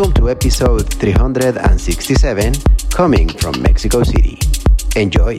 welcome to episode 367 coming from Mexico City. Enjoy!